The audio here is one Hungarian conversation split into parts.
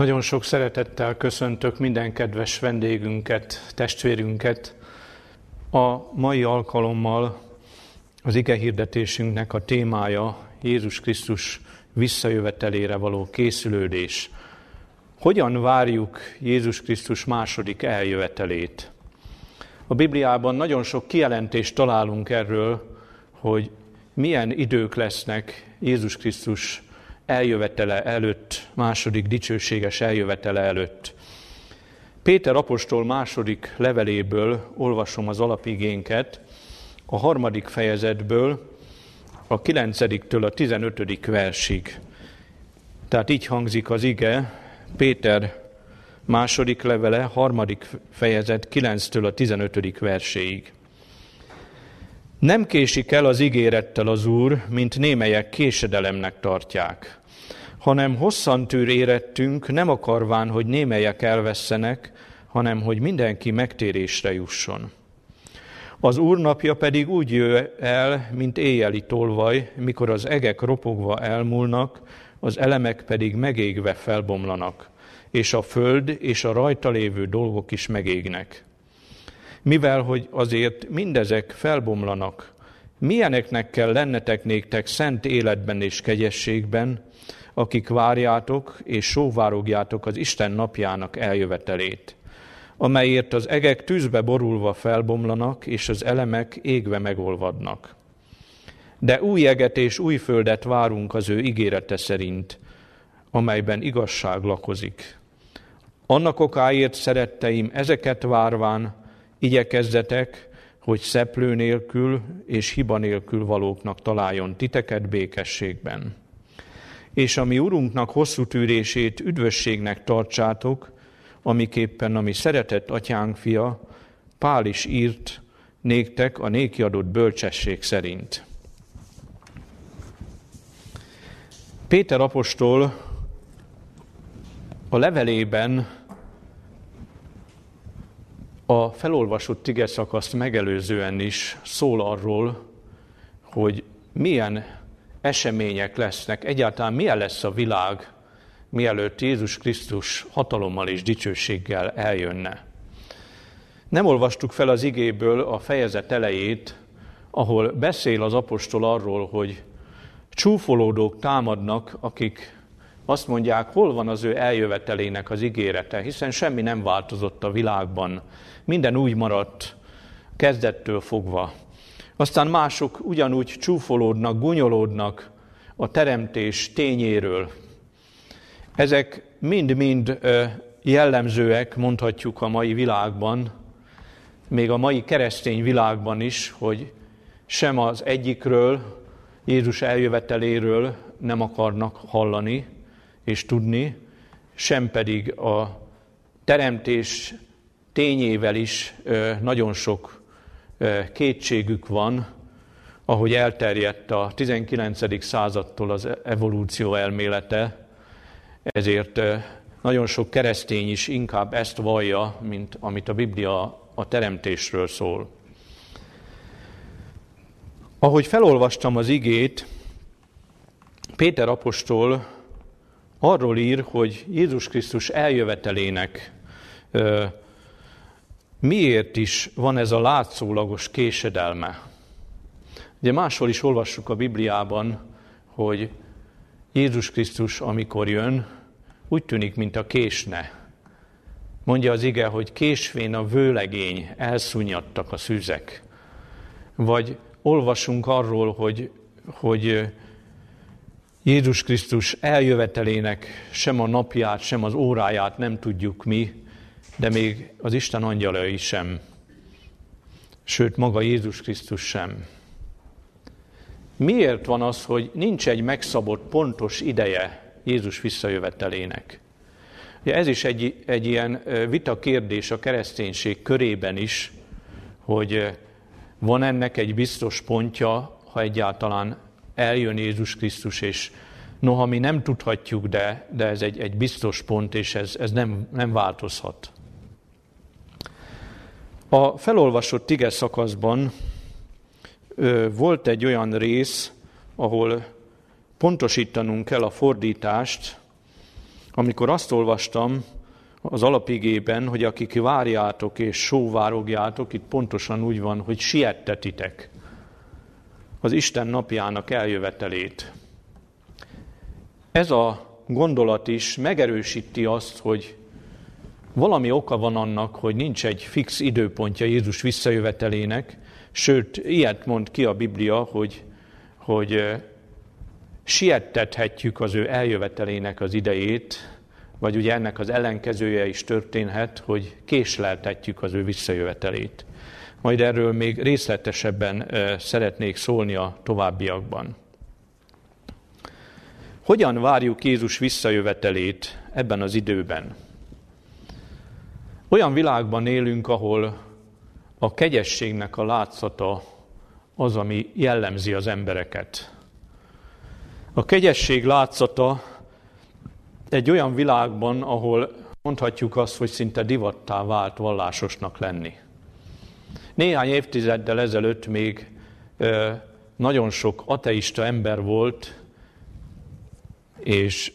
Nagyon sok szeretettel köszöntök minden kedves vendégünket, testvérünket. A mai alkalommal az ige hirdetésünknek a témája Jézus Krisztus visszajövetelére való készülődés. Hogyan várjuk Jézus Krisztus második eljövetelét? A Bibliában nagyon sok kijelentést találunk erről, hogy milyen idők lesznek Jézus Krisztus eljövetele előtt, második dicsőséges eljövetele előtt. Péter apostol második leveléből olvasom az alapigénket, a harmadik fejezetből, a kilencediktől a tizenötödik versig. Tehát így hangzik az ige, Péter második levele, harmadik fejezet, 9-től a 15. verséig. Nem késik el az ígérettel az Úr, mint némelyek késedelemnek tartják, hanem hosszan tűr érettünk, nem akarván, hogy némelyek elvesszenek, hanem hogy mindenki megtérésre jusson. Az Úr napja pedig úgy jöjj el, mint éjjeli tolvaj, mikor az egek ropogva elmúlnak, az elemek pedig megégve felbomlanak, és a föld és a rajta lévő dolgok is megégnek. Mivel, hogy azért mindezek felbomlanak, milyeneknek kell lennetek néktek szent életben és kegyességben, akik várjátok és sóvárogjátok az Isten napjának eljövetelét, amelyért az egek tűzbe borulva felbomlanak, és az elemek égve megolvadnak. De új eget és új földet várunk az ő ígérete szerint, amelyben igazság lakozik. Annak okáért, szeretteim, ezeket várván igyekezzetek, hogy szeplő nélkül és hiba nélkül valóknak találjon titeket békességben és a mi Urunknak hosszú tűrését üdvösségnek tartsátok, amiképpen a mi szeretett atyánk fia, Pál is írt néktek a néki adott bölcsesség szerint. Péter apostol a levelében a felolvasott tige szakaszt megelőzően is szól arról, hogy milyen események lesznek, egyáltalán milyen lesz a világ, mielőtt Jézus Krisztus hatalommal és dicsőséggel eljönne. Nem olvastuk fel az igéből a fejezet elejét, ahol beszél az apostol arról, hogy csúfolódók támadnak, akik azt mondják, hol van az ő eljövetelének az ígérete, hiszen semmi nem változott a világban. Minden úgy maradt kezdettől fogva. Aztán mások ugyanúgy csúfolódnak, gunyolódnak a teremtés tényéről. Ezek mind-mind jellemzőek, mondhatjuk a mai világban, még a mai keresztény világban is, hogy sem az egyikről, Jézus eljöveteléről nem akarnak hallani és tudni, sem pedig a teremtés tényével is nagyon sok kétségük van, ahogy elterjedt a 19. századtól az evolúció elmélete, ezért nagyon sok keresztény is inkább ezt vallja, mint amit a Biblia a teremtésről szól. Ahogy felolvastam az igét, Péter apostol arról ír, hogy Jézus Krisztus eljövetelének Miért is van ez a látszólagos késedelme? Ugye máshol is olvassuk a Bibliában, hogy Jézus Krisztus, amikor jön, úgy tűnik, mint a késne. Mondja az ige, hogy késvén a vőlegény, elszúnyadtak a szűzek. Vagy olvasunk arról, hogy, hogy Jézus Krisztus eljövetelének sem a napját, sem az óráját nem tudjuk mi, de még az Isten angyalai sem, sőt maga Jézus Krisztus sem. Miért van az, hogy nincs egy megszabott pontos ideje Jézus visszajövetelének? Ugye ez is egy, egy ilyen vita kérdés a kereszténység körében is, hogy van ennek egy biztos pontja, ha egyáltalán eljön Jézus Krisztus, és noha mi nem tudhatjuk, de, de ez egy, egy biztos pont, és ez, ez nem, nem változhat. A felolvasott ige szakaszban volt egy olyan rész, ahol pontosítanunk kell a fordítást, amikor azt olvastam az alapigében, hogy akik várjátok és sóvárogjátok, itt pontosan úgy van, hogy siettetitek az Isten napjának eljövetelét. Ez a gondolat is megerősíti azt, hogy valami oka van annak, hogy nincs egy fix időpontja Jézus visszajövetelének, sőt, ilyet mond ki a Biblia, hogy, hogy siettethetjük az ő eljövetelének az idejét, vagy ugye ennek az ellenkezője is történhet, hogy késleltetjük az ő visszajövetelét. Majd erről még részletesebben szeretnék szólni a továbbiakban. Hogyan várjuk Jézus visszajövetelét ebben az időben? Olyan világban élünk, ahol a kegyességnek a látszata az, ami jellemzi az embereket. A kegyesség látszata egy olyan világban, ahol mondhatjuk azt, hogy szinte divattá vált vallásosnak lenni. Néhány évtizeddel ezelőtt még nagyon sok ateista ember volt, és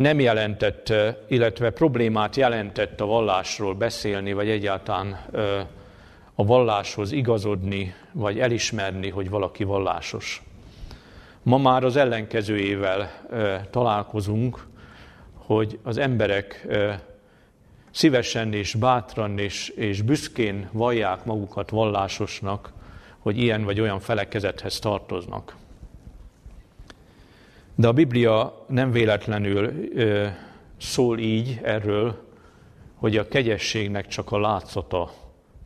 nem jelentett, illetve problémát jelentett a vallásról beszélni, vagy egyáltalán a valláshoz igazodni, vagy elismerni, hogy valaki vallásos. Ma már az ellenkezőjével találkozunk, hogy az emberek szívesen és bátran és, és büszkén vallják magukat vallásosnak, hogy ilyen vagy olyan felekezethez tartoznak. De a Biblia nem véletlenül ö, szól így erről, hogy a kegyességnek csak a látszata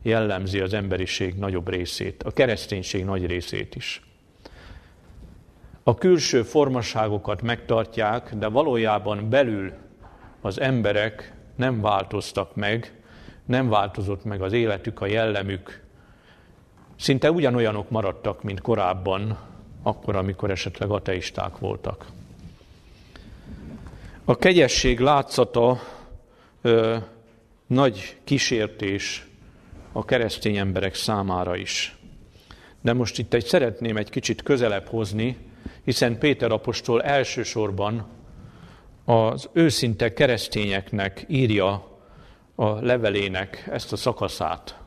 jellemzi az emberiség nagyobb részét, a kereszténység nagy részét is. A külső formaságokat megtartják, de valójában belül az emberek nem változtak meg, nem változott meg az életük, a jellemük. Szinte ugyanolyanok maradtak, mint korábban, akkor, amikor esetleg ateisták voltak. A kegyesség látszata ö, nagy kísértés a keresztény emberek számára is. De most itt egy szeretném egy kicsit közelebb hozni, hiszen Péter apostol elsősorban az őszinte keresztényeknek írja a levelének ezt a szakaszát.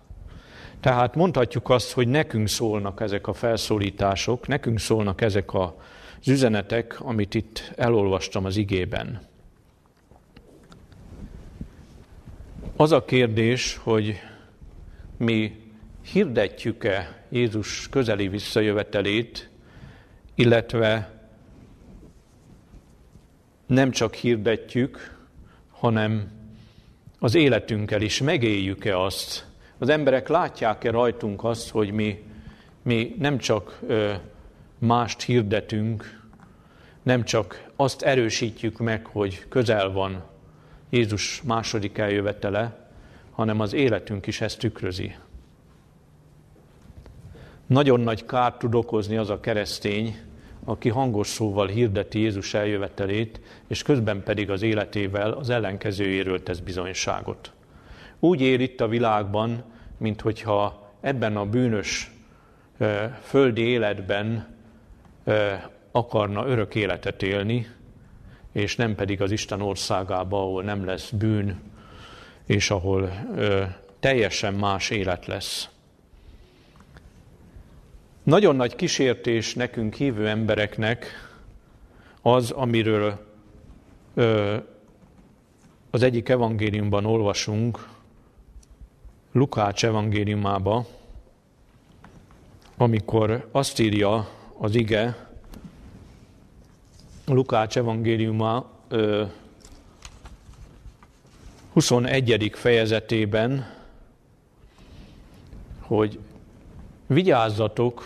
Tehát mondhatjuk azt, hogy nekünk szólnak ezek a felszólítások, nekünk szólnak ezek az üzenetek, amit itt elolvastam az igében. Az a kérdés, hogy mi hirdetjük-e Jézus közeli visszajövetelét, illetve nem csak hirdetjük, hanem az életünkkel is megéljük-e azt. Az emberek látják-e rajtunk azt, hogy mi, mi nem csak ö, mást hirdetünk, nem csak azt erősítjük meg, hogy közel van Jézus második eljövetele, hanem az életünk is ezt tükrözi. Nagyon nagy kárt tud okozni az a keresztény, aki hangos szóval hirdeti Jézus eljövetelét, és közben pedig az életével az ellenkezőjéről tesz bizonyságot. Úgy él itt a világban, mint hogyha ebben a bűnös földi életben akarna örök életet élni, és nem pedig az Isten országába, ahol nem lesz bűn, és ahol teljesen más élet lesz. Nagyon nagy kísértés nekünk hívő embereknek az, amiről az egyik evangéliumban olvasunk, Lukács evangéliumába, amikor azt írja az ige, Lukács evangéliuma ö, 21. fejezetében, hogy vigyázzatok,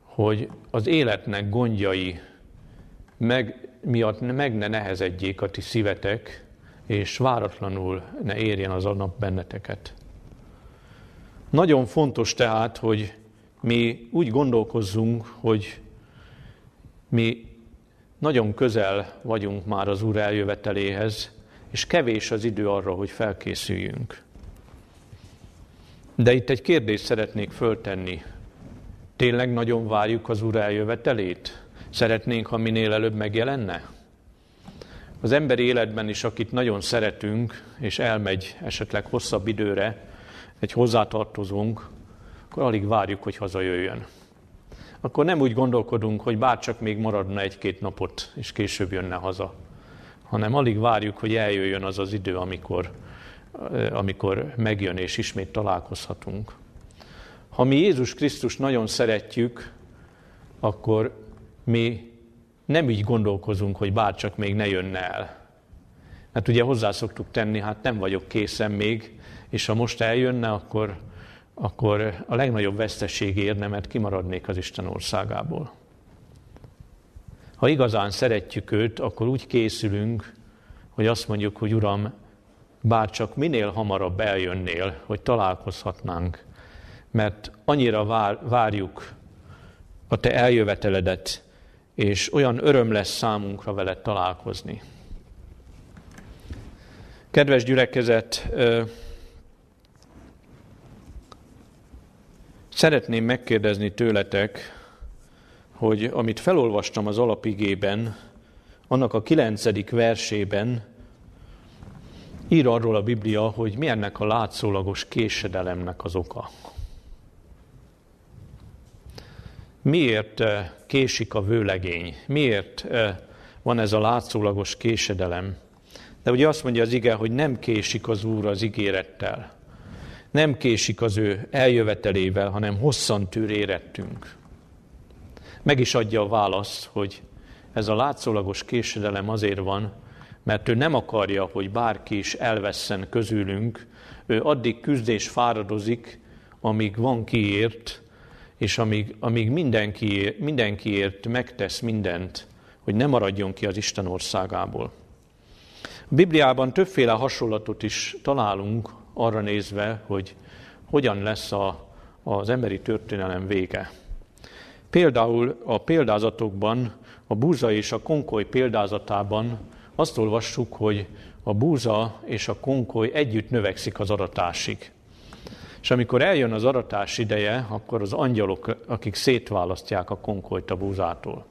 hogy az életnek gondjai meg, miatt meg ne nehezedjék a ti szívetek, és váratlanul ne érjen az a nap benneteket. Nagyon fontos tehát, hogy mi úgy gondolkozzunk, hogy mi nagyon közel vagyunk már az Úr eljöveteléhez, és kevés az idő arra, hogy felkészüljünk. De itt egy kérdést szeretnék föltenni Tényleg nagyon várjuk az Úr eljövetelét? Szeretnénk, ha minél előbb megjelenne? az emberi életben is, akit nagyon szeretünk, és elmegy esetleg hosszabb időre, egy hozzátartozónk, akkor alig várjuk, hogy hazajöjjön. Akkor nem úgy gondolkodunk, hogy bárcsak még maradna egy-két napot, és később jönne haza, hanem alig várjuk, hogy eljöjjön az az idő, amikor, amikor megjön és ismét találkozhatunk. Ha mi Jézus Krisztus nagyon szeretjük, akkor mi nem így gondolkozunk, hogy bárcsak még ne jönne el. Mert ugye hozzá szoktuk tenni, hát nem vagyok készen még, és ha most eljönne, akkor, akkor a legnagyobb veszteség érne, mert kimaradnék az Isten országából. Ha igazán szeretjük őt, akkor úgy készülünk, hogy azt mondjuk, hogy Uram, bár csak minél hamarabb eljönnél, hogy találkozhatnánk, mert annyira vár, várjuk a te eljöveteledet, és olyan öröm lesz számunkra veled találkozni. Kedves gyülekezet, szeretném megkérdezni tőletek, hogy amit felolvastam az alapigében, annak a kilencedik versében ír arról a Biblia, hogy mi ennek a látszólagos késedelemnek az oka. Miért eh, késik a vőlegény? Miért eh, van ez a látszólagos késedelem? De ugye azt mondja az ige, hogy nem késik az Úr az ígérettel. Nem késik az ő eljövetelével, hanem hosszan tűr érettünk. Meg is adja a választ, hogy ez a látszólagos késedelem azért van, mert ő nem akarja, hogy bárki is elvesszen közülünk, ő addig küzdés fáradozik, amíg van kiért, és amíg, amíg mindenki, mindenkiért megtesz mindent, hogy ne maradjon ki az Isten országából. A Bibliában többféle hasonlatot is találunk arra nézve, hogy hogyan lesz a, az emberi történelem vége. Például a példázatokban, a búza és a konkoly példázatában azt olvassuk, hogy a búza és a konkoly együtt növekszik az aratásig. És amikor eljön az aratás ideje, akkor az angyalok, akik szétválasztják a konkolyt a búzától.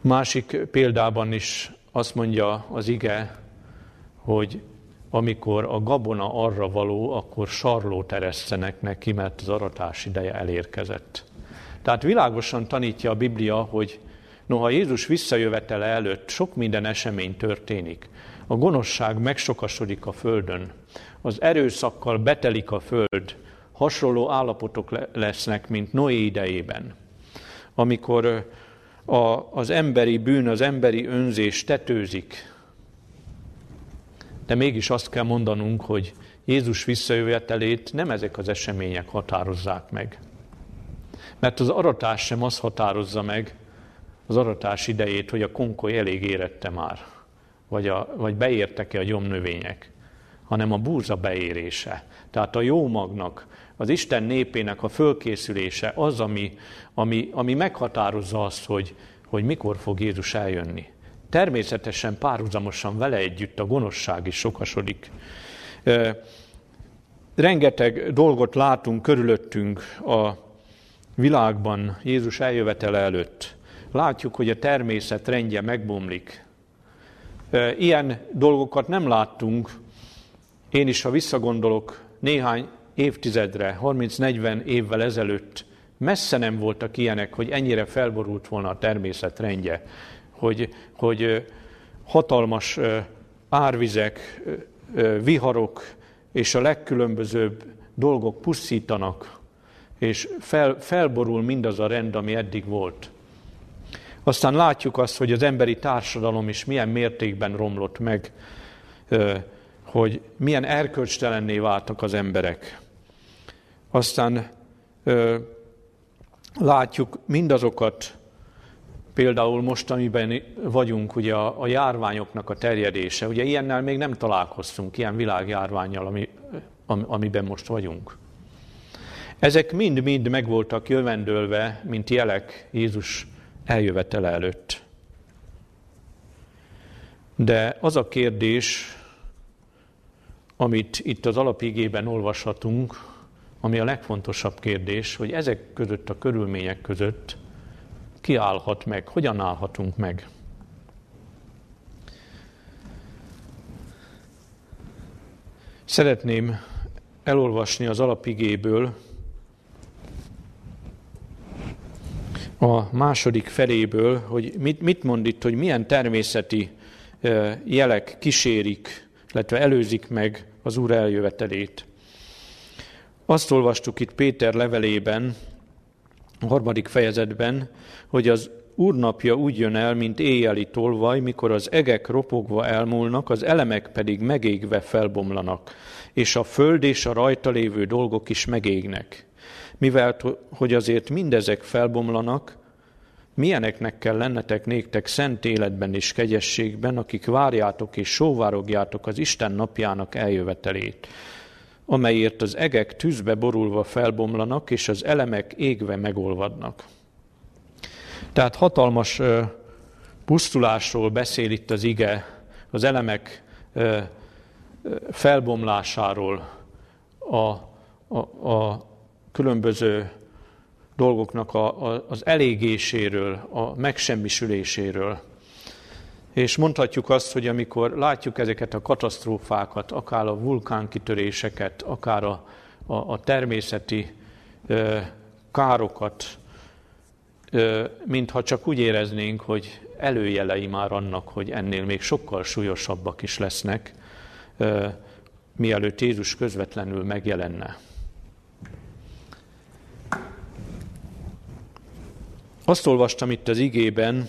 Másik példában is azt mondja az ige, hogy amikor a gabona arra való, akkor sarlót eresztenek neki, mert az aratás ideje elérkezett. Tehát világosan tanítja a Biblia, hogy noha Jézus visszajövetele előtt sok minden esemény történik, a gonoszság megsokasodik a földön, az erőszakkal betelik a föld, hasonló állapotok lesznek, mint Noé idejében, amikor a, az emberi bűn, az emberi önzés tetőzik. De mégis azt kell mondanunk, hogy Jézus visszajövetelét nem ezek az események határozzák meg. Mert az aratás sem az határozza meg az aratás idejét, hogy a konkoly elég érette már vagy, a, vagy beértek-e a gyomnövények, hanem a búza beérése. Tehát a jó magnak, az Isten népének a fölkészülése az, ami, ami, ami meghatározza azt, hogy, hogy mikor fog Jézus eljönni. Természetesen párhuzamosan vele együtt a gonoszság is sokasodik. Rengeteg dolgot látunk körülöttünk a világban Jézus eljövetele előtt. Látjuk, hogy a természet rendje megbomlik, Ilyen dolgokat nem láttunk. Én is, ha visszagondolok néhány évtizedre, 30-40 évvel ezelőtt, messze nem voltak ilyenek, hogy ennyire felborult volna a természet rendje, hogy, hogy hatalmas árvizek, viharok és a legkülönbözőbb dolgok pusztítanak, és fel, felborul mindaz a rend, ami eddig volt. Aztán látjuk azt, hogy az emberi társadalom is milyen mértékben romlott meg, hogy milyen erkölcstelenné váltak az emberek. Aztán látjuk mindazokat, például most, amiben vagyunk, ugye a, a járványoknak a terjedése. Ugye ilyennel még nem találkoztunk, ilyen világjárványjal, ami, amiben most vagyunk. Ezek mind-mind megvoltak jövendőlve, mint jelek Jézus eljövetele előtt. De az a kérdés, amit itt az alapigében olvashatunk, ami a legfontosabb kérdés, hogy ezek között a körülmények között ki állhat meg, hogyan állhatunk meg. Szeretném elolvasni az alapigéből a második feléből, hogy mit, mit mond itt, hogy milyen természeti jelek kísérik, illetve előzik meg az Úr eljövetelét. Azt olvastuk itt Péter levelében, a harmadik fejezetben, hogy az Úrnapja úgy jön el, mint éjjeli tolvaj, mikor az egek ropogva elmúlnak, az elemek pedig megégve felbomlanak, és a föld és a rajta lévő dolgok is megégnek. Mivel, hogy azért mindezek felbomlanak, milyeneknek kell lennetek néktek szent életben és kegyességben, akik várjátok és sóvárogjátok az Isten napjának eljövetelét, amelyért az egek tűzbe borulva felbomlanak, és az elemek égve megolvadnak. Tehát hatalmas pusztulásról beszél itt az ige, az elemek felbomlásáról, a, a, a különböző dolgoknak a, a, az elégéséről, a megsemmisüléséről. És mondhatjuk azt, hogy amikor látjuk ezeket a katasztrófákat, akár a vulkánkitöréseket, akár a, a, a természeti ö, károkat, ö, mintha csak úgy éreznénk, hogy előjelei már annak, hogy ennél még sokkal súlyosabbak is lesznek, ö, mielőtt Jézus közvetlenül megjelenne. Azt olvastam itt az igében,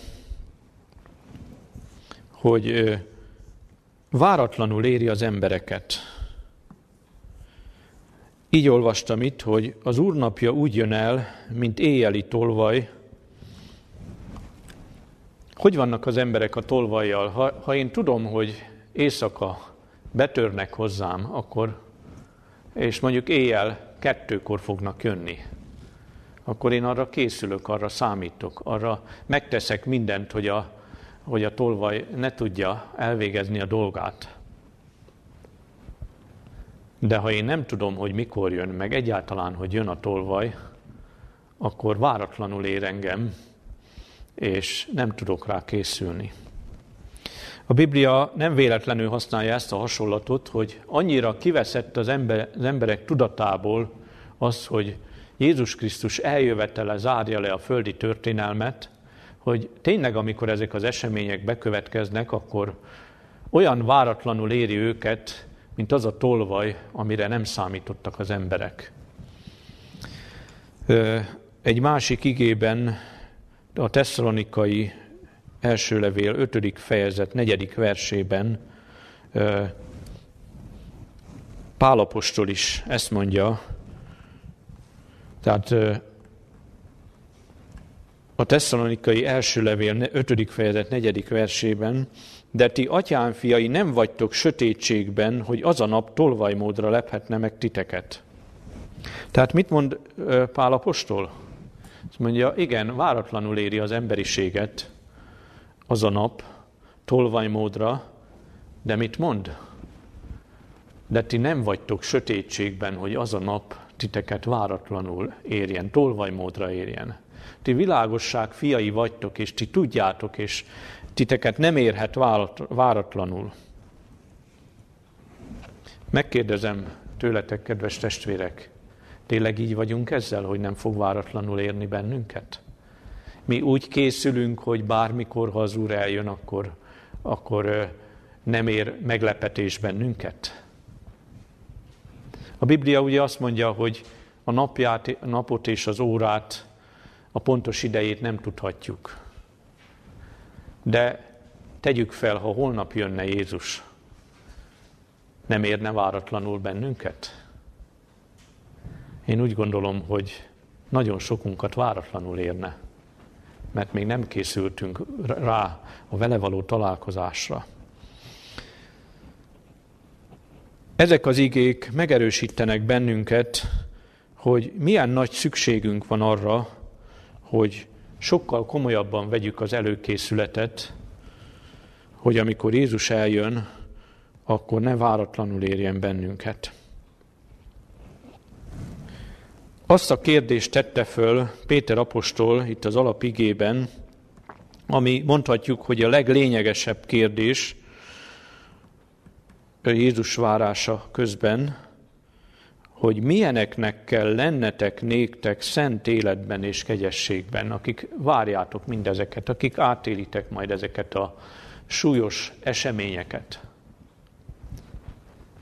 hogy váratlanul éri az embereket. Így olvastam itt, hogy az úrnapja úgy jön el, mint éjjeli tolvaj. Hogy vannak az emberek a tolvajjal? Ha, ha én tudom, hogy éjszaka betörnek hozzám, akkor, és mondjuk éjjel kettőkor fognak jönni, akkor én arra készülök, arra számítok, arra megteszek mindent, hogy a, hogy a tolvaj ne tudja elvégezni a dolgát. De ha én nem tudom, hogy mikor jön, meg egyáltalán, hogy jön a tolvaj, akkor váratlanul ér engem, és nem tudok rá készülni. A Biblia nem véletlenül használja ezt a hasonlatot, hogy annyira kiveszett az, ember, az emberek tudatából az, hogy Jézus Krisztus eljövetele zárja le a földi történelmet, hogy tényleg, amikor ezek az események bekövetkeznek, akkor olyan váratlanul éri őket, mint az a tolvaj, amire nem számítottak az emberek. Egy másik igében, a tesszalonikai első levél 5. fejezet 4. versében Pálapostól is ezt mondja, tehát a tesszalonikai első levél 5. fejezet 4. versében, de ti atyám fiai nem vagytok sötétségben, hogy az a nap tolvajmódra lephetne meg titeket. Tehát mit mond Pál apostol? Azt mondja, igen, váratlanul éri az emberiséget az a nap tolvajmódra, de mit mond? De ti nem vagytok sötétségben, hogy az a nap titeket váratlanul érjen, tolvajmódra érjen. Ti világosság fiai vagytok, és ti tudjátok, és titeket nem érhet váratlanul. Megkérdezem tőletek, kedves testvérek, tényleg így vagyunk ezzel, hogy nem fog váratlanul érni bennünket? Mi úgy készülünk, hogy bármikor, ha az Úr eljön, akkor, akkor nem ér meglepetés bennünket? A Biblia ugye azt mondja, hogy a napját, napot és az órát, a pontos idejét nem tudhatjuk. De tegyük fel, ha holnap jönne Jézus, nem érne váratlanul bennünket? Én úgy gondolom, hogy nagyon sokunkat váratlanul érne, mert még nem készültünk rá a vele való találkozásra. Ezek az igék megerősítenek bennünket, hogy milyen nagy szükségünk van arra, hogy sokkal komolyabban vegyük az előkészületet, hogy amikor Jézus eljön, akkor ne váratlanul érjen bennünket. Azt a kérdést tette föl Péter apostol itt az alapigében, ami mondhatjuk, hogy a leglényegesebb kérdés Jézus várása közben, hogy milyeneknek kell lennetek néktek szent életben és kegyességben, akik várjátok mindezeket, akik átélitek majd ezeket a súlyos eseményeket.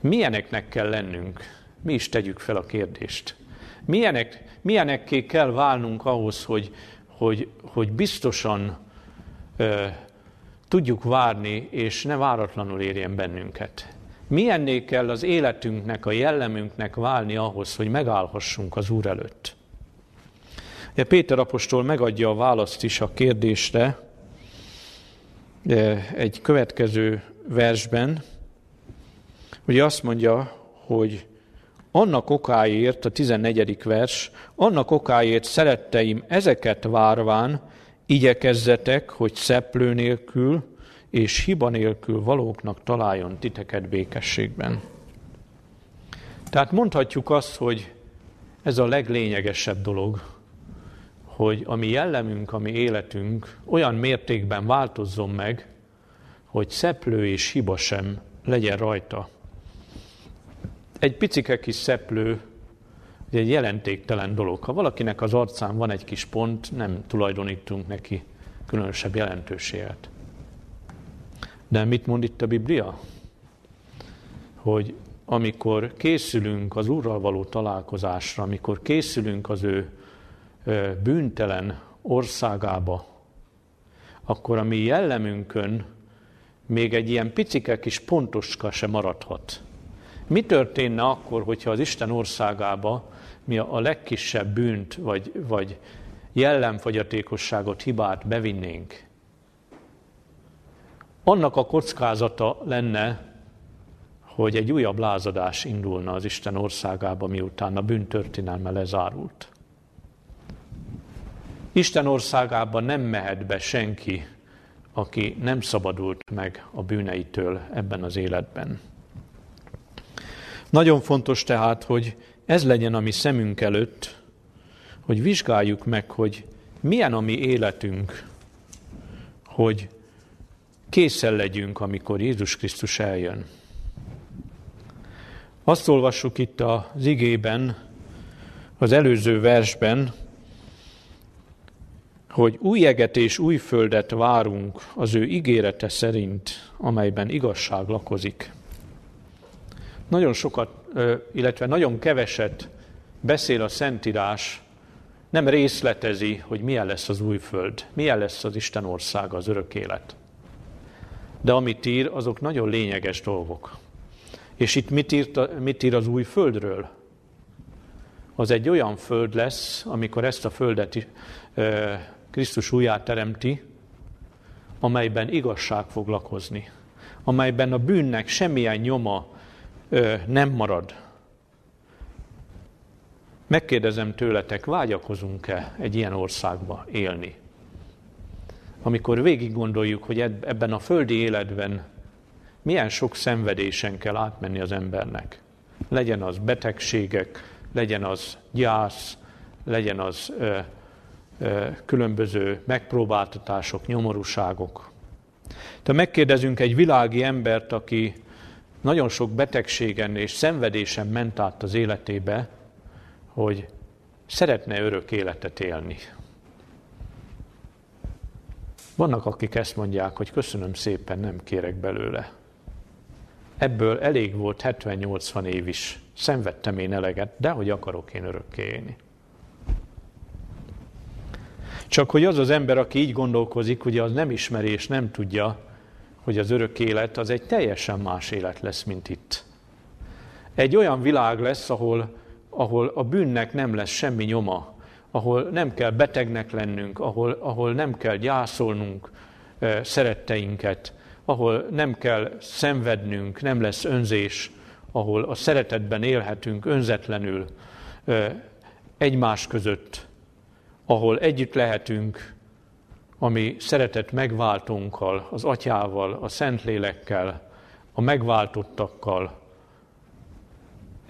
Milyeneknek kell lennünk? Mi is tegyük fel a kérdést. Milyenek, milyenekké kell válnunk ahhoz, hogy, hogy, hogy biztosan ö, tudjuk várni, és ne váratlanul érjen bennünket. Milyenné kell az életünknek, a jellemünknek válni ahhoz, hogy megállhassunk az Úr előtt? Ugye Péter apostol megadja a választ is a kérdésre egy következő versben, hogy azt mondja, hogy annak okáért, a 14. vers, annak okáért szeretteim ezeket várván, igyekezzetek, hogy szeplő nélkül és hiba nélkül valóknak találjon titeket békességben. Tehát mondhatjuk azt, hogy ez a leglényegesebb dolog, hogy a mi jellemünk, a mi életünk olyan mértékben változzon meg, hogy szeplő és hiba sem legyen rajta. Egy picike kis szeplő, egy jelentéktelen dolog. Ha valakinek az arcán van egy kis pont, nem tulajdonítunk neki különösebb jelentőséget. De mit mond itt a Biblia? Hogy amikor készülünk az Úrral való találkozásra, amikor készülünk az ő bűntelen országába, akkor a mi jellemünkön még egy ilyen picike kis pontoska se maradhat. Mi történne akkor, hogyha az Isten országába mi a legkisebb bűnt, vagy, vagy jellemfogyatékosságot, hibát bevinnénk? Annak a kockázata lenne, hogy egy újabb lázadás indulna az Isten országába, miután a bűntörténelme lezárult. Isten országába nem mehet be senki, aki nem szabadult meg a bűneitől ebben az életben. Nagyon fontos tehát, hogy ez legyen a mi szemünk előtt, hogy vizsgáljuk meg, hogy milyen a mi életünk, hogy készen legyünk, amikor Jézus Krisztus eljön. Azt olvassuk itt az igében, az előző versben, hogy új eget és új földet várunk az ő ígérete szerint, amelyben igazság lakozik. Nagyon sokat, illetve nagyon keveset beszél a Szentírás, nem részletezi, hogy milyen lesz az új föld, milyen lesz az Isten országa, az örök élet. De amit ír, azok nagyon lényeges dolgok. És itt mit, írt, mit ír az új földről? Az egy olyan föld lesz, amikor ezt a földet Krisztus újját teremti, amelyben igazság fog lakozni, amelyben a bűnnek semmilyen nyoma ö, nem marad. Megkérdezem tőletek, vágyakozunk-e egy ilyen országba élni? Amikor végig gondoljuk, hogy ebben a földi életben milyen sok szenvedésen kell átmenni az embernek. Legyen az betegségek, legyen az gyász, legyen az ö, különböző megpróbáltatások, nyomorúságok. De megkérdezünk egy világi embert, aki nagyon sok betegségen és szenvedésen ment át az életébe, hogy szeretne örök életet élni. Vannak, akik ezt mondják, hogy köszönöm szépen, nem kérek belőle. Ebből elég volt 70-80 év is. Szenvedtem én eleget, de hogy akarok én örökké élni. Csak hogy az az ember, aki így gondolkozik, ugye az nem ismeri és nem tudja, hogy az örök élet az egy teljesen más élet lesz, mint itt. Egy olyan világ lesz, ahol, ahol a bűnnek nem lesz semmi nyoma, ahol nem kell betegnek lennünk, ahol, ahol nem kell gyászolnunk szeretteinket, ahol nem kell szenvednünk, nem lesz önzés, ahol a szeretetben élhetünk önzetlenül egymás között, ahol együtt lehetünk a mi szeretett megváltónkkal, az atyával, a Szentlélekkel, a megváltottakkal.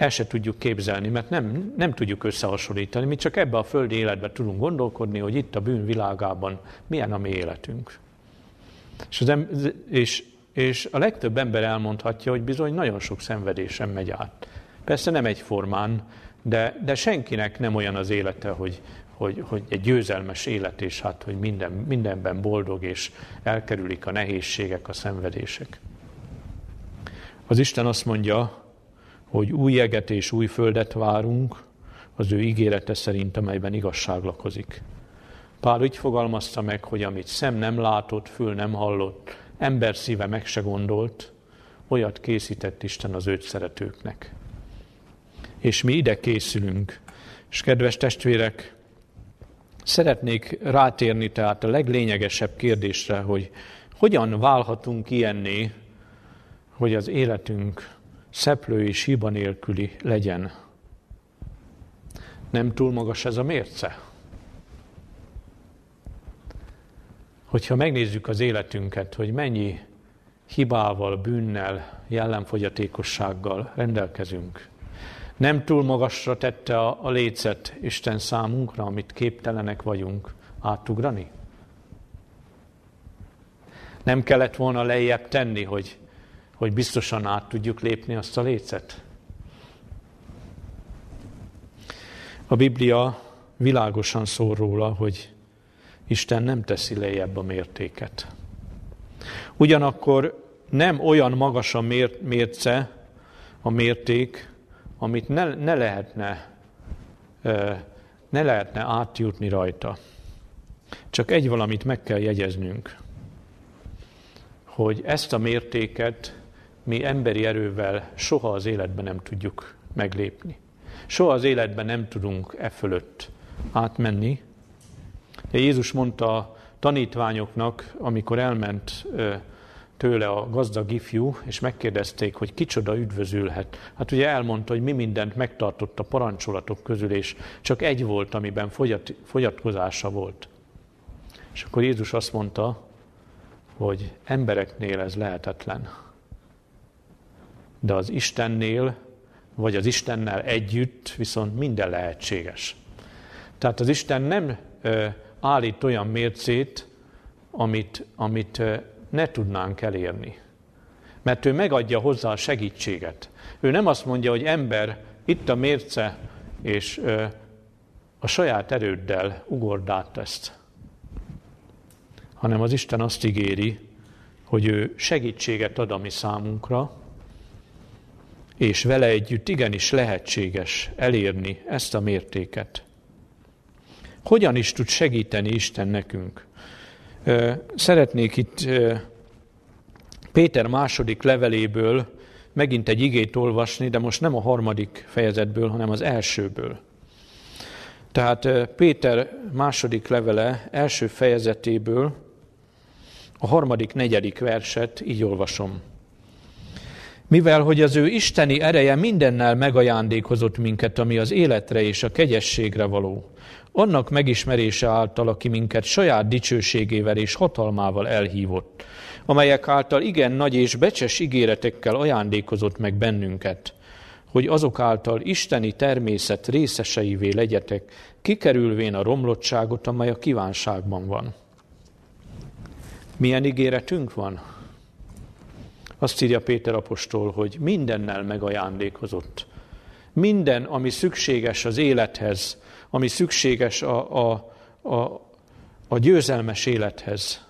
El se tudjuk képzelni, mert nem, nem tudjuk összehasonlítani. Mi csak ebbe a földi életbe tudunk gondolkodni, hogy itt a bűn világában milyen a mi életünk. És, az, és, és a legtöbb ember elmondhatja, hogy bizony nagyon sok szenvedésen megy át. Persze nem egyformán, de, de senkinek nem olyan az élete, hogy, hogy, hogy egy győzelmes élet, és hát, hogy minden, mindenben boldog, és elkerülik a nehézségek, a szenvedések. Az Isten azt mondja, hogy új jeget és új földet várunk, az ő ígérete szerint, amelyben igazság lakozik. Pál úgy fogalmazta meg, hogy amit szem nem látott, fül nem hallott, ember szíve meg se gondolt, olyat készített Isten az őt szeretőknek. És mi ide készülünk. És kedves testvérek, szeretnék rátérni tehát a leglényegesebb kérdésre, hogy hogyan válhatunk ilyenné, hogy az életünk szeplő és hiba nélküli legyen. Nem túl magas ez a mérce? Hogyha megnézzük az életünket, hogy mennyi hibával, bűnnel, jellemfogyatékossággal rendelkezünk, nem túl magasra tette a, a lécet Isten számunkra, amit képtelenek vagyunk átugrani? Nem kellett volna lejjebb tenni, hogy hogy biztosan át tudjuk lépni azt a lécet? A Biblia világosan szól róla, hogy Isten nem teszi lejjebb a mértéket. Ugyanakkor nem olyan magas a mérce, a mérték, amit ne, ne lehetne ne lehetne átjutni rajta. Csak egy valamit meg kell jegyeznünk, hogy ezt a mértéket mi emberi erővel soha az életben nem tudjuk meglépni. Soha az életben nem tudunk e fölött átmenni. De Jézus mondta a tanítványoknak, amikor elment tőle a gazdag ifjú, és megkérdezték, hogy kicsoda üdvözülhet. Hát ugye elmondta, hogy mi mindent megtartott a parancsolatok közül, és csak egy volt, amiben fogyat, fogyatkozása volt. És akkor Jézus azt mondta, hogy embereknél ez lehetetlen de az Istennél, vagy az Istennel együtt viszont minden lehetséges. Tehát az Isten nem állít olyan mércét, amit, amit ö, ne tudnánk elérni. Mert ő megadja hozzá a segítséget. Ő nem azt mondja, hogy ember, itt a mérce, és a saját erőddel ugord át ezt. Hanem az Isten azt ígéri, hogy ő segítséget ad a mi számunkra, és vele együtt igenis lehetséges elérni ezt a mértéket. Hogyan is tud segíteni Isten nekünk? Szeretnék itt Péter második leveléből megint egy igét olvasni, de most nem a harmadik fejezetből, hanem az elsőből. Tehát Péter második levele első fejezetéből a harmadik, negyedik verset így olvasom mivel hogy az ő isteni ereje mindennel megajándékozott minket, ami az életre és a kegyességre való, annak megismerése által, aki minket saját dicsőségével és hatalmával elhívott, amelyek által igen nagy és becses ígéretekkel ajándékozott meg bennünket, hogy azok által isteni természet részeseivé legyetek, kikerülvén a romlottságot, amely a kívánságban van. Milyen ígéretünk van? Azt írja Péter apostol, hogy mindennel megajándékozott. Minden, ami szükséges az élethez, ami szükséges a, a, a, a győzelmes élethez,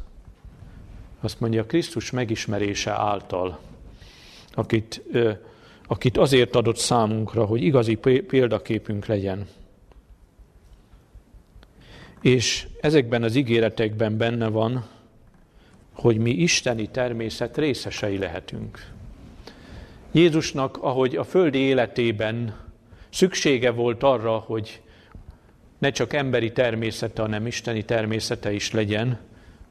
azt mondja, Krisztus megismerése által, akit, akit azért adott számunkra, hogy igazi példaképünk legyen. És ezekben az ígéretekben benne van, hogy mi isteni természet részesei lehetünk. Jézusnak, ahogy a földi életében szüksége volt arra, hogy ne csak emberi természete, hanem isteni természete is legyen,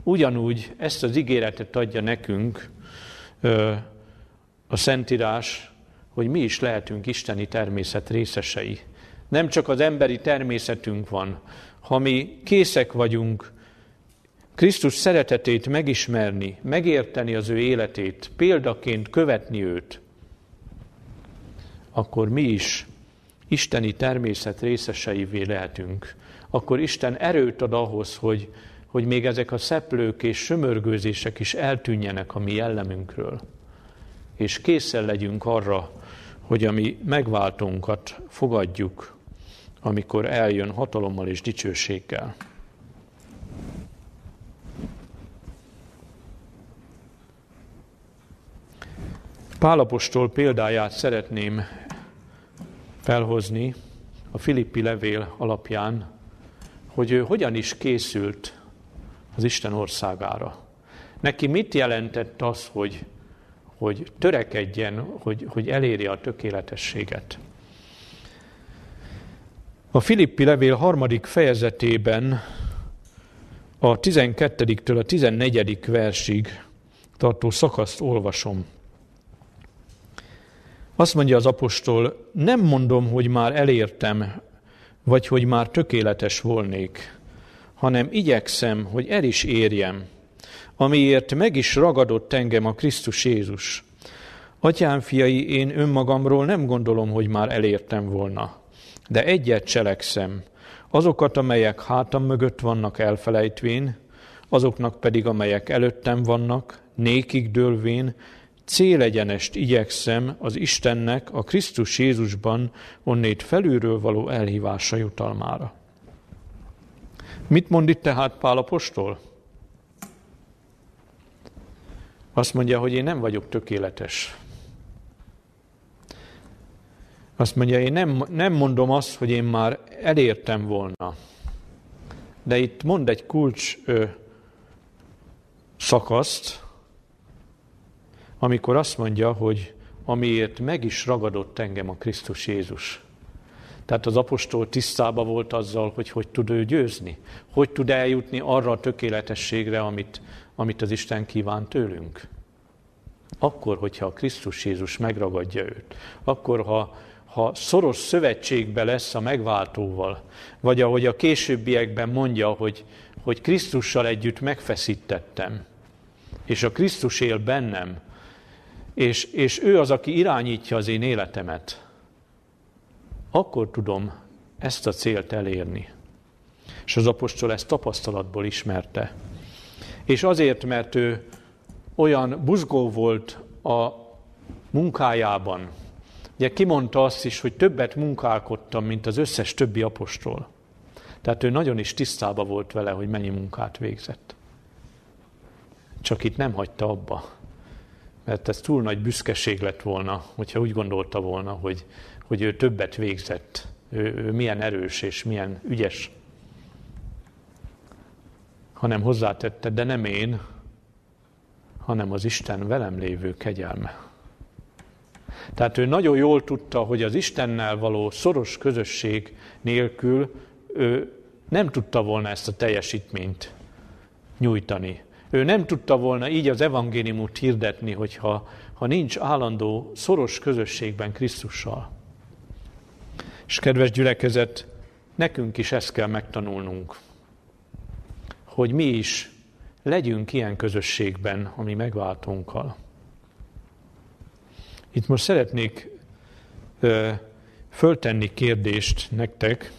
ugyanúgy ezt az ígéretet adja nekünk a Szentírás, hogy mi is lehetünk isteni természet részesei. Nem csak az emberi természetünk van, ha mi készek vagyunk Krisztus szeretetét megismerni, megérteni az ő életét, példaként követni őt, akkor mi is isteni természet részeseivé lehetünk. Akkor Isten erőt ad ahhoz, hogy, hogy még ezek a szeplők és sömörgőzések is eltűnjenek a mi jellemünkről. És készen legyünk arra, hogy a mi megváltónkat fogadjuk, amikor eljön hatalommal és dicsőséggel. Pálapostól példáját szeretném felhozni a Filippi levél alapján, hogy ő hogyan is készült az Isten országára. Neki mit jelentett az, hogy, hogy törekedjen, hogy, hogy elérje a tökéletességet? A Filippi levél harmadik fejezetében a 12-től a 14. versig tartó szakaszt olvasom. Azt mondja az apostol, nem mondom, hogy már elértem, vagy hogy már tökéletes volnék, hanem igyekszem, hogy el is érjem, amiért meg is ragadott engem a Krisztus Jézus. Atyám fiai, én önmagamról nem gondolom, hogy már elértem volna, de egyet cselekszem, azokat, amelyek hátam mögött vannak elfelejtvén, azoknak pedig, amelyek előttem vannak, nékig dőlvén, célegyenest igyekszem az Istennek a Krisztus Jézusban onnét felülről való elhívása jutalmára. Mit mond itt tehát Pál apostol? Azt mondja, hogy én nem vagyok tökéletes. Azt mondja, én nem, nem mondom azt, hogy én már elértem volna. De itt mond egy kulcs ö, szakaszt, amikor azt mondja, hogy amiért meg is ragadott engem a Krisztus Jézus. Tehát az apostol tisztába volt azzal, hogy hogy tud ő győzni, hogy tud eljutni arra a tökéletességre, amit, amit az Isten kíván tőlünk. Akkor, hogyha a Krisztus Jézus megragadja őt, akkor, ha, ha szoros szövetségbe lesz a megváltóval, vagy ahogy a későbbiekben mondja, hogy, hogy Krisztussal együtt megfeszítettem, és a Krisztus él bennem, és, és ő az, aki irányítja az én életemet, akkor tudom ezt a célt elérni. És az apostol ezt tapasztalatból ismerte. És azért, mert ő olyan buzgó volt a munkájában, ugye kimondta azt is, hogy többet munkálkodtam, mint az összes többi apostol. Tehát ő nagyon is tisztába volt vele, hogy mennyi munkát végzett. Csak itt nem hagyta abba mert ez túl nagy büszkeség lett volna, hogyha úgy gondolta volna, hogy, hogy ő többet végzett, ő, ő milyen erős és milyen ügyes, hanem hozzátette, de nem én, hanem az Isten velem lévő kegyelme. Tehát ő nagyon jól tudta, hogy az Istennel való szoros közösség nélkül ő nem tudta volna ezt a teljesítményt nyújtani. Ő nem tudta volna így az evangéliumot hirdetni, hogyha ha nincs állandó, szoros közösségben Krisztussal. És kedves gyülekezet, nekünk is ezt kell megtanulnunk, hogy mi is legyünk ilyen közösségben, ami megváltónkkal. Itt most szeretnék ö, föltenni kérdést nektek,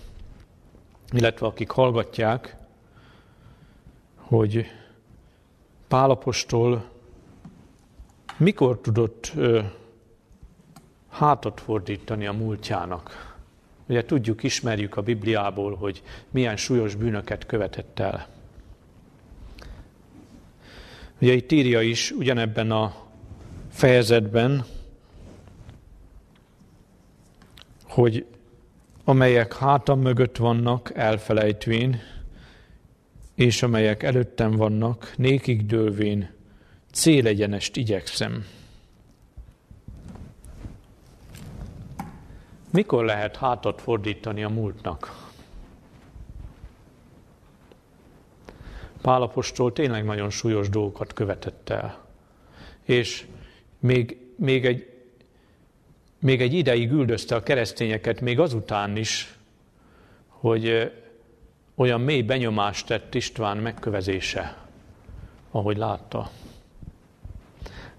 illetve akik hallgatják, hogy Pálapostól mikor tudott ö, hátat fordítani a múltjának? Ugye tudjuk, ismerjük a Bibliából, hogy milyen súlyos bűnöket követett el. Ugye itt írja is ugyanebben a fejezetben, hogy amelyek hátam mögött vannak elfelejtvén, és amelyek előttem vannak, nékig dőlvén, célegyenest igyekszem. Mikor lehet hátat fordítani a múltnak? Pálapostól tényleg nagyon súlyos dolgokat követett el. És még, még, egy, még egy ideig üldözte a keresztényeket, még azután is, hogy olyan mély benyomást tett István megkövezése, ahogy látta.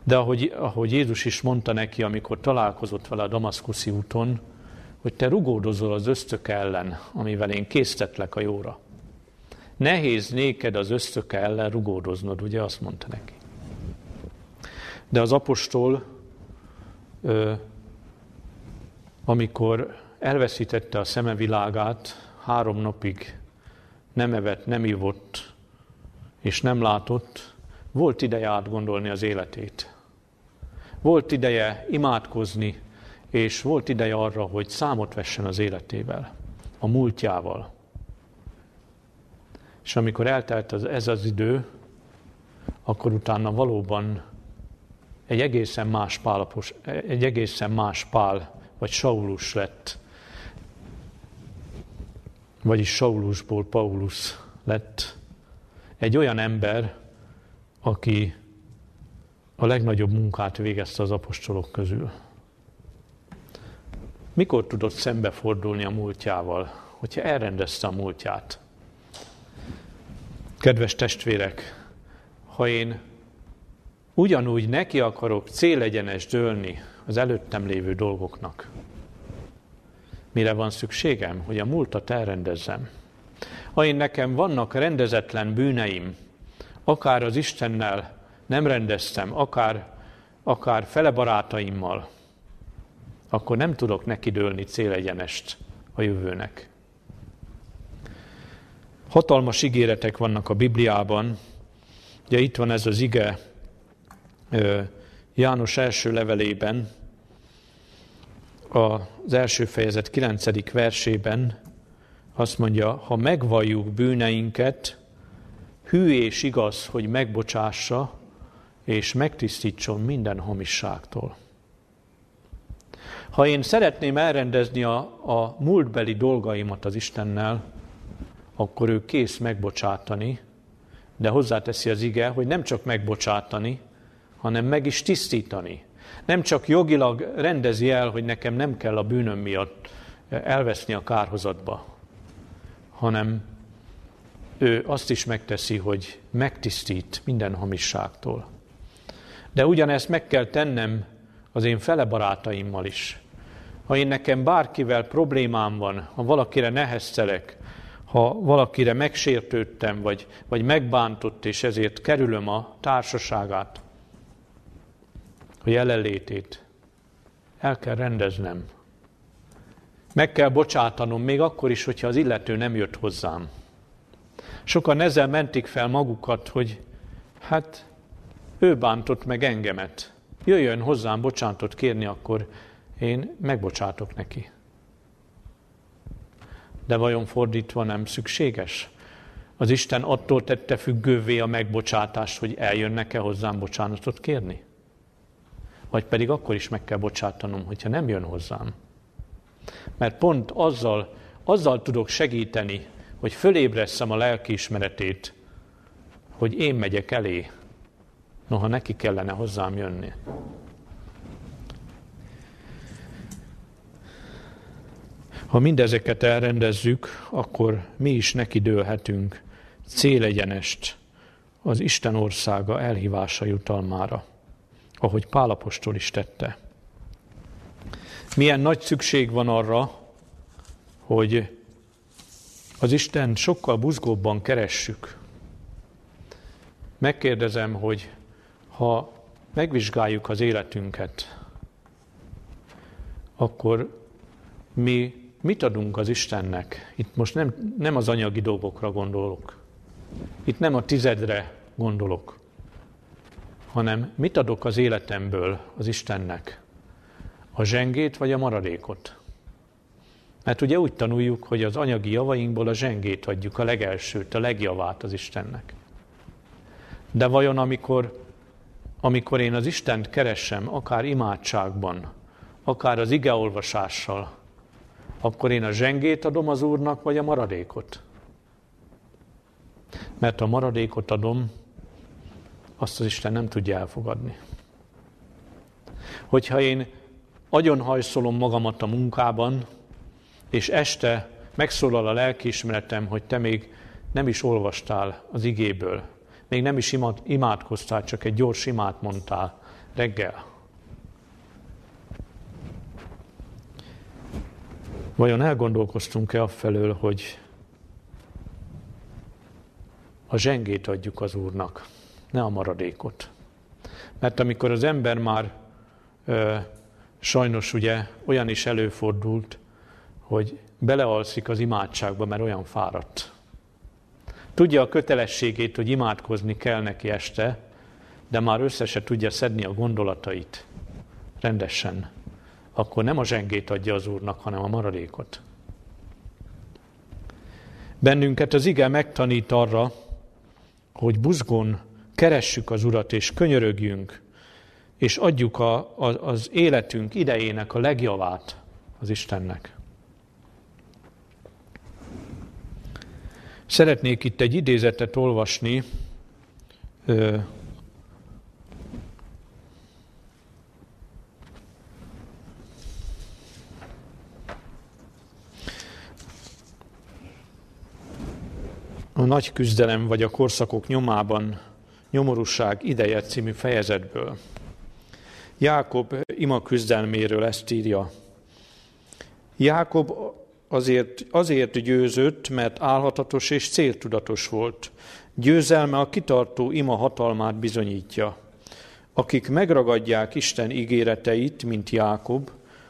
De ahogy, ahogy Jézus is mondta neki, amikor találkozott vele a Damaszkuszi úton, hogy te rugódozol az ösztök ellen, amivel én késztetlek a jóra. Nehéz néked az ösztöke ellen rugódoznod, ugye azt mondta neki. De az apostol, amikor elveszítette a szeme világát, három napig nem evett, nem ivott, és nem látott, volt ideje átgondolni az életét. Volt ideje imádkozni, és volt ideje arra, hogy számot vessen az életével, a múltjával. És amikor eltelt az, ez az idő, akkor utána valóban egy egészen más pálapos, egy egészen más pál, vagy Saulus lett. Vagyis Saulusból Paulus lett. Egy olyan ember, aki a legnagyobb munkát végezte az apostolok közül. Mikor tudott szembefordulni a múltjával, hogyha elrendezte a múltját? Kedves testvérek, ha én ugyanúgy neki akarok célegyenes dőlni az előttem lévő dolgoknak, mire van szükségem, hogy a múltat elrendezzem. Ha én nekem vannak rendezetlen bűneim, akár az Istennel nem rendeztem, akár, akár fele barátaimmal, akkor nem tudok neki dőlni célegyenest a jövőnek. Hatalmas ígéretek vannak a Bibliában. Ugye itt van ez az ige János első levelében, az első fejezet 9. versében azt mondja, ha megvalljuk bűneinket, hű és igaz, hogy megbocsássa, és megtisztítson minden hamisságtól. Ha én szeretném elrendezni a, a múltbeli dolgaimat az Istennel, akkor ő kész megbocsátani, de hozzáteszi az ige, hogy nem csak megbocsátani, hanem meg is tisztítani. Nem csak jogilag rendezi el, hogy nekem nem kell a bűnöm miatt elveszni a kárhozatba, hanem ő azt is megteszi, hogy megtisztít minden hamisságtól. De ugyanezt meg kell tennem az én fele barátaimmal is. Ha én nekem bárkivel problémám van, ha valakire neheztelek, ha valakire megsértődtem, vagy, vagy megbántott, és ezért kerülöm a társaságát, a jelenlétét, el kell rendeznem. Meg kell bocsátanom, még akkor is, hogyha az illető nem jött hozzám. Sokan ezzel mentik fel magukat, hogy hát ő bántott meg engemet. Jöjjön hozzám bocsánatot kérni, akkor én megbocsátok neki. De vajon fordítva nem szükséges? Az Isten attól tette függővé a megbocsátást, hogy eljönnek-e hozzám bocsánatot kérni? Vagy pedig akkor is meg kell bocsátanom, hogyha nem jön hozzám. Mert pont azzal, azzal tudok segíteni, hogy fölébresszem a lelkiismeretét, hogy én megyek elé, noha neki kellene hozzám jönni. Ha mindezeket elrendezzük, akkor mi is neki dőlhetünk célegyenest az Isten országa elhívása jutalmára, ahogy Pálapostól is tette. Milyen nagy szükség van arra, hogy az Isten sokkal buzgóbban keressük. Megkérdezem, hogy ha megvizsgáljuk az életünket, akkor mi mit adunk az Istennek? Itt most nem, nem az anyagi dolgokra gondolok. Itt nem a tizedre gondolok, hanem mit adok az életemből az Istennek? A zsengét vagy a maradékot? Mert ugye úgy tanuljuk, hogy az anyagi javainkból a zsengét adjuk, a legelsőt, a legjavát az Istennek. De vajon amikor, amikor én az Istent keresem, akár imádságban, akár az igeolvasással, akkor én a zsengét adom az Úrnak, vagy a maradékot? Mert a maradékot adom, azt az Isten nem tudja elfogadni. Hogyha én agyonhajszolom magamat a munkában, és este megszólal a lelkiismeretem, hogy te még nem is olvastál az igéből, még nem is imádkoztál, csak egy gyors imát mondtál, reggel. Vajon elgondolkoztunk-e felől, hogy a zsengét adjuk az Úrnak, ne a maradékot. Mert amikor az ember már ö, sajnos ugye olyan is előfordult, hogy belealszik az imádságba, mert olyan fáradt. Tudja a kötelességét, hogy imádkozni kell neki este, de már össze se tudja szedni a gondolatait rendesen. Akkor nem a zsengét adja az Úrnak, hanem a maradékot. Bennünket az ige megtanít arra, hogy buzgón keressük az Urat, és könyörögjünk, és adjuk a, a, az életünk idejének a legjavát az Istennek. Szeretnék itt egy idézetet olvasni, a nagy küzdelem vagy a korszakok nyomában nyomorúság ideje című fejezetből. Jákob ima küzdelméről ezt írja. Jákob azért, azért győzött, mert álhatatos és céltudatos volt. Győzelme a kitartó ima hatalmát bizonyítja. Akik megragadják Isten ígéreteit, mint Jákob,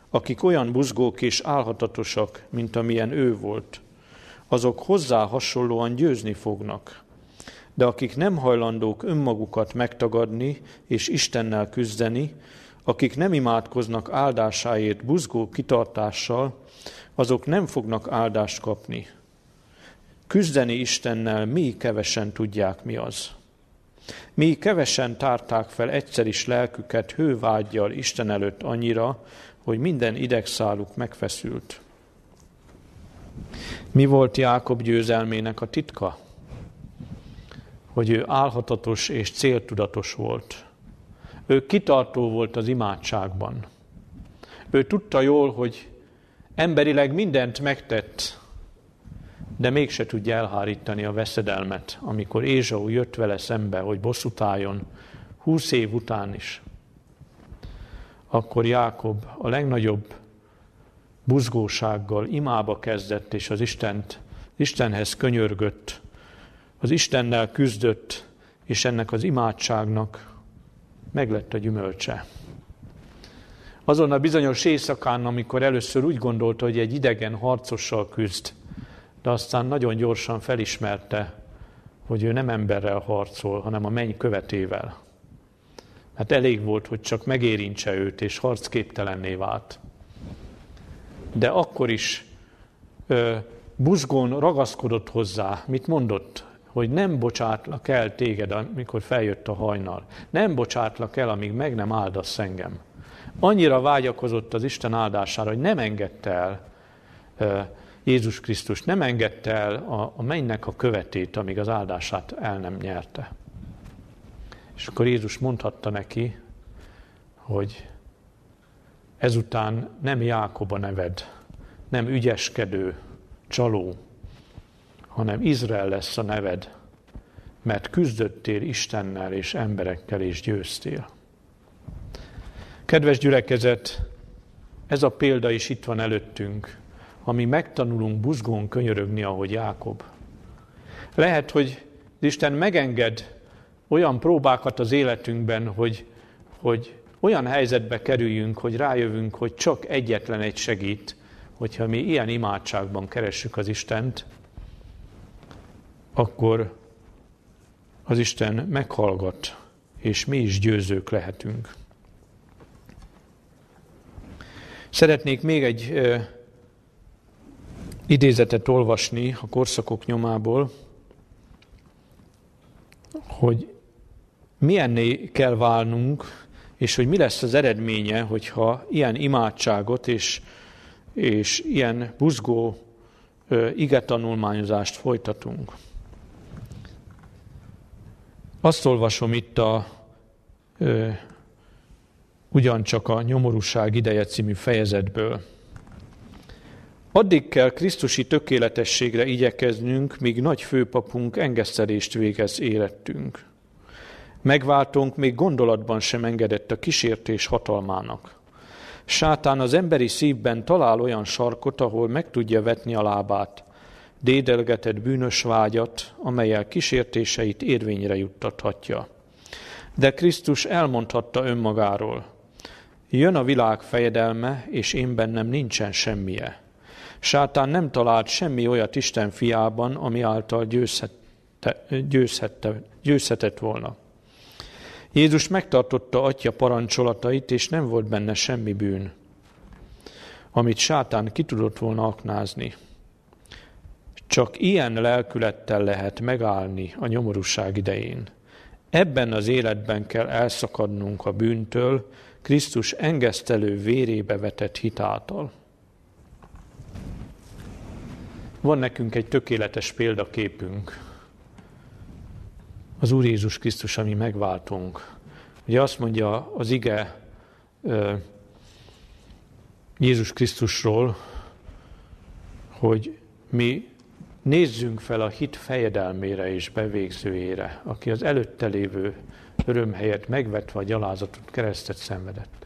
akik olyan buzgók és álhatatosak, mint amilyen ő volt, azok hozzá hasonlóan győzni fognak. De akik nem hajlandók önmagukat megtagadni és Istennel küzdeni, akik nem imádkoznak áldásáért buzgó kitartással, azok nem fognak áldást kapni. Küzdeni Istennel mi kevesen tudják, mi az. Mi kevesen tárták fel egyszer is lelküket hővágyjal Isten előtt annyira, hogy minden idegszáluk megfeszült. Mi volt Jákob győzelmének a titka? Hogy ő álhatatos és céltudatos volt. Ő kitartó volt az imádságban. Ő tudta jól, hogy emberileg mindent megtett, de mégse tudja elhárítani a veszedelmet, amikor Ézsau jött vele szembe, hogy bosszút álljon, húsz év után is. Akkor Jákob a legnagyobb buzgósággal imába kezdett, és az Istent, Istenhez könyörgött, az Istennel küzdött, és ennek az imádságnak meglett a gyümölcse. Azon a bizonyos éjszakán, amikor először úgy gondolta, hogy egy idegen harcossal küzd, de aztán nagyon gyorsan felismerte, hogy ő nem emberrel harcol, hanem a menny követével. Hát elég volt, hogy csak megérintse őt, és harcképtelenné vált de akkor is ö, buzgón ragaszkodott hozzá. Mit mondott? Hogy nem bocsátlak el téged, amikor feljött a hajnal. Nem bocsátlak el, amíg meg nem áldasz engem. Annyira vágyakozott az Isten áldására, hogy nem engedte el Jézus Krisztus, nem engedte el a, a mennynek a követét, amíg az áldását el nem nyerte. És akkor Jézus mondhatta neki, hogy Ezután nem Jákob a neved, nem ügyeskedő, csaló, hanem Izrael lesz a neved, mert küzdöttél Istennel és emberekkel és győztél. Kedves gyülekezet, ez a példa is itt van előttünk, ami megtanulunk buzgón könyörögni, ahogy Jákob. Lehet, hogy Isten megenged olyan próbákat az életünkben, hogy, hogy olyan helyzetbe kerüljünk, hogy rájövünk, hogy csak egyetlen egy segít, hogyha mi ilyen imádságban keressük az Istent, akkor az Isten meghallgat, és mi is győzők lehetünk. Szeretnék még egy ö, idézetet olvasni a korszakok nyomából, hogy milyenné kell válnunk, és hogy mi lesz az eredménye, hogyha ilyen imádságot és, és ilyen buzgó igetanulmányozást folytatunk. Azt olvasom itt a ö, ugyancsak a nyomorúság ideje című fejezetből. Addig kell Krisztusi tökéletességre igyekeznünk, míg nagy főpapunk engesztelést végez életünk. Megváltónk még gondolatban sem engedett a kísértés hatalmának. Sátán az emberi szívben talál olyan sarkot, ahol meg tudja vetni a lábát, dédelgetett bűnös vágyat, amelyel kísértéseit érvényre juttathatja. De Krisztus elmondhatta önmagáról, jön a világ fejedelme, és én bennem nincsen semmije. Sátán nem talált semmi olyat Isten fiában, ami által győzhette, győzhette, győzhetett volna. Jézus megtartotta atya parancsolatait, és nem volt benne semmi bűn, amit sátán ki tudott volna aknázni. Csak ilyen lelkülettel lehet megállni a nyomorúság idején. Ebben az életben kell elszakadnunk a bűntől, Krisztus engesztelő vérébe vetett hitáltal. Van nekünk egy tökéletes példaképünk, az Úr Jézus Krisztus, ami megváltunk. Ugye azt mondja az ige Jézus Krisztusról, hogy mi nézzünk fel a hit fejedelmére és bevégzőjére, aki az előtte lévő öröm helyett megvetve a gyalázatot keresztet szenvedett.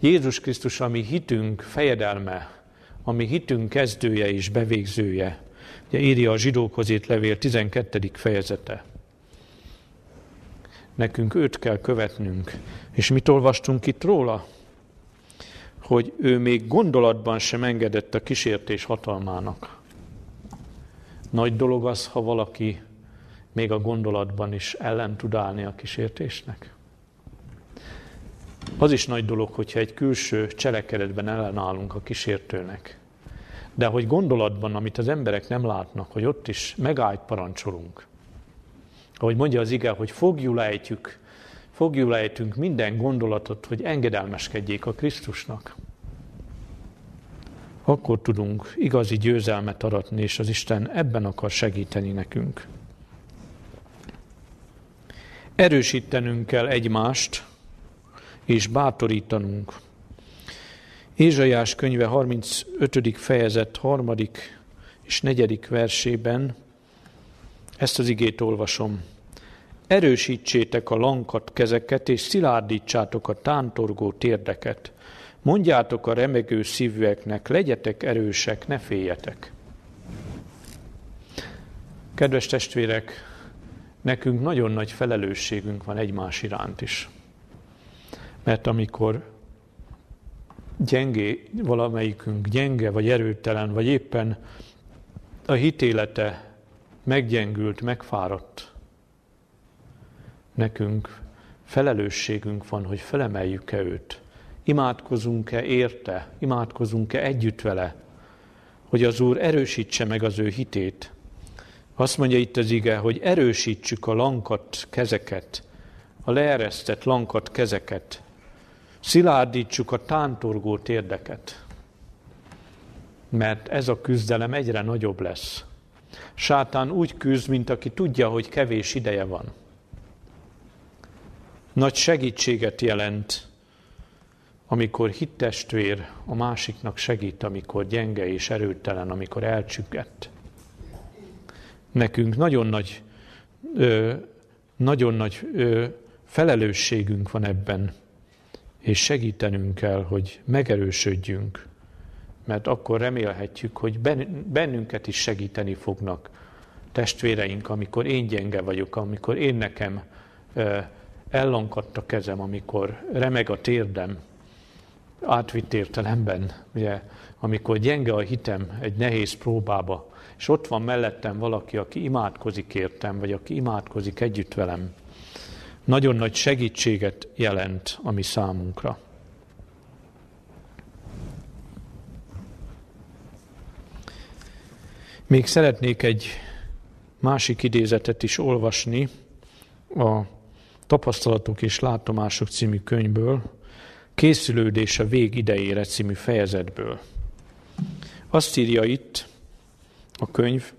Jézus Krisztus, ami hitünk fejedelme, ami hitünk kezdője és bevégzője. Ugye írja a zsidókhoz írt levél 12. fejezete. Nekünk őt kell követnünk. És mit olvastunk itt róla? Hogy ő még gondolatban sem engedett a kísértés hatalmának. Nagy dolog az, ha valaki még a gondolatban is ellen tud állni a kísértésnek. Az is nagy dolog, hogyha egy külső cselekedetben ellenállunk a kísértőnek. De hogy gondolatban, amit az emberek nem látnak, hogy ott is megállt parancsolunk. Ahogy mondja az ige, hogy fogjulejtjük, fogjulejtünk minden gondolatot, hogy engedelmeskedjék a Krisztusnak. Akkor tudunk igazi győzelmet aratni, és az Isten ebben akar segíteni nekünk. Erősítenünk kell egymást, és bátorítanunk. Ézsaiás könyve 35. fejezet 3. és 4. versében ezt az igét olvasom. Erősítsétek a lankat kezeket, és szilárdítsátok a tántorgó térdeket. Mondjátok a remegő szívűeknek, legyetek erősek, ne féljetek. Kedves testvérek, nekünk nagyon nagy felelősségünk van egymás iránt is. Mert amikor gyengé, valamelyikünk gyenge, vagy erőtelen, vagy éppen a hitélete meggyengült, megfáradt. Nekünk felelősségünk van, hogy felemeljük-e őt. Imádkozunk-e érte, imádkozunk-e együtt vele, hogy az Úr erősítse meg az ő hitét. Azt mondja itt az ige, hogy erősítsük a lankat kezeket, a leeresztett lankat kezeket, szilárdítsuk a tántorgó térdeket, mert ez a küzdelem egyre nagyobb lesz. Sátán úgy küzd, mint aki tudja, hogy kevés ideje van. Nagy segítséget jelent, amikor hittestvér a másiknak segít, amikor gyenge és erőtelen, amikor elcsüggett. Nekünk nagyon nagy, ö, nagyon nagy ö, felelősségünk van ebben, és segítenünk kell, hogy megerősödjünk mert akkor remélhetjük, hogy bennünket is segíteni fognak testvéreink, amikor én gyenge vagyok, amikor én nekem ellankadt a kezem, amikor remeg a térdem, átvitt értelemben, ugye, amikor gyenge a hitem egy nehéz próbába, és ott van mellettem valaki, aki imádkozik értem, vagy aki imádkozik együtt velem, nagyon nagy segítséget jelent a mi számunkra. Még szeretnék egy másik idézetet is olvasni a Tapasztalatok és Látomások című könyvből, Készülődés a vég idejére című fejezetből. Azt írja itt a könyv,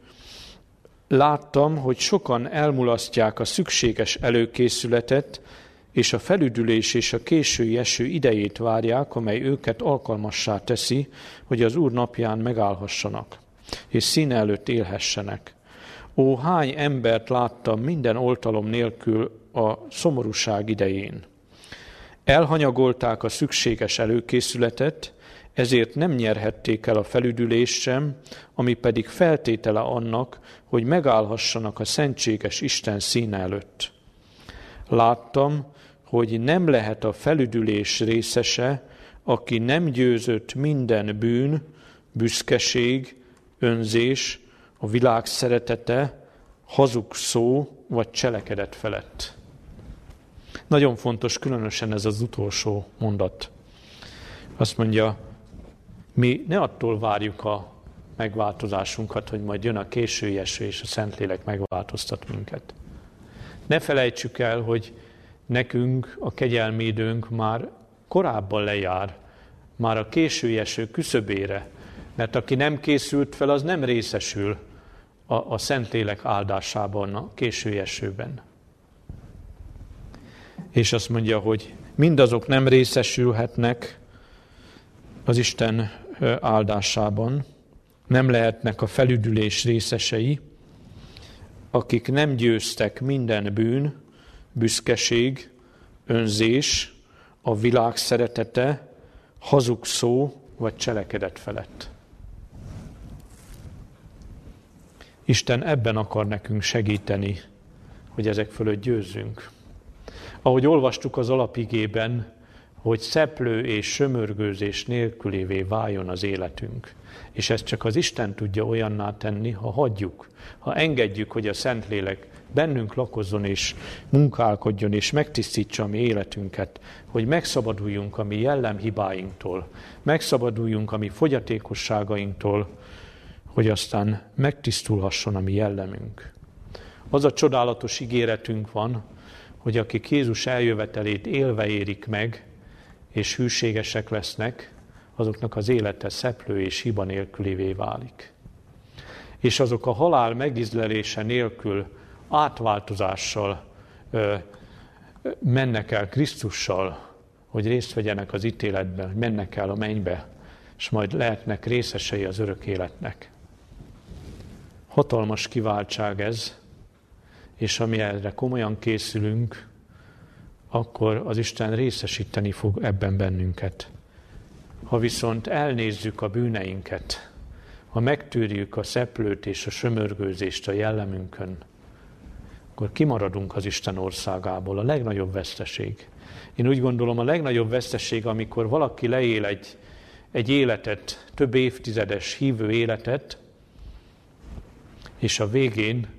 láttam, hogy sokan elmulasztják a szükséges előkészületet, és a felüdülés és a késői eső idejét várják, amely őket alkalmassá teszi, hogy az Úr napján megállhassanak és színe előtt élhessenek. Ó, hány embert láttam minden oltalom nélkül a szomorúság idején. Elhanyagolták a szükséges előkészületet, ezért nem nyerhették el a felüdülést sem, ami pedig feltétele annak, hogy megállhassanak a szentséges Isten színe előtt. Láttam, hogy nem lehet a felüdülés részese, aki nem győzött minden bűn, büszkeség, önzés, a világ szeretete, hazug szó vagy cselekedet felett. Nagyon fontos, különösen ez az utolsó mondat. Azt mondja, mi ne attól várjuk a megváltozásunkat, hogy majd jön a késői eső és a Szentlélek megváltoztat minket. Ne felejtsük el, hogy nekünk a kegyelmi időnk már korábban lejár, már a késői eső küszöbére, mert aki nem készült fel, az nem részesül a, a Szentlélek áldásában a késői esőben. És azt mondja, hogy mindazok nem részesülhetnek az Isten áldásában, nem lehetnek a felüdülés részesei, akik nem győztek minden bűn, büszkeség, önzés, a világ szeretete, hazug szó vagy cselekedet felett. Isten ebben akar nekünk segíteni, hogy ezek fölött győzzünk. Ahogy olvastuk az alapigében, hogy szeplő és sömörgőzés nélkülévé váljon az életünk. És ezt csak az Isten tudja olyanná tenni, ha hagyjuk, ha engedjük, hogy a Szentlélek bennünk lakozzon és munkálkodjon és megtisztítsa a mi életünket, hogy megszabaduljunk a mi jellemhibáinktól, megszabaduljunk a mi fogyatékosságainktól, hogy aztán megtisztulhasson a mi jellemünk. Az a csodálatos ígéretünk van, hogy akik Jézus eljövetelét élve érik meg, és hűségesek lesznek, azoknak az élete szeplő és hiba nélkülévé válik. És azok a halál megizlelése nélkül átváltozással ö, mennek el Krisztussal, hogy részt vegyenek az ítéletben, hogy mennek el a mennybe, és majd lehetnek részesei az örök életnek. Hatalmas kiváltság ez, és ami erre komolyan készülünk, akkor az Isten részesíteni fog ebben bennünket. Ha viszont elnézzük a bűneinket, ha megtűrjük a szeplőt és a sömörgőzést a jellemünkön, akkor kimaradunk az Isten országából. A legnagyobb veszteség. Én úgy gondolom, a legnagyobb veszteség, amikor valaki leél egy, egy életet, több évtizedes hívő életet, és a végén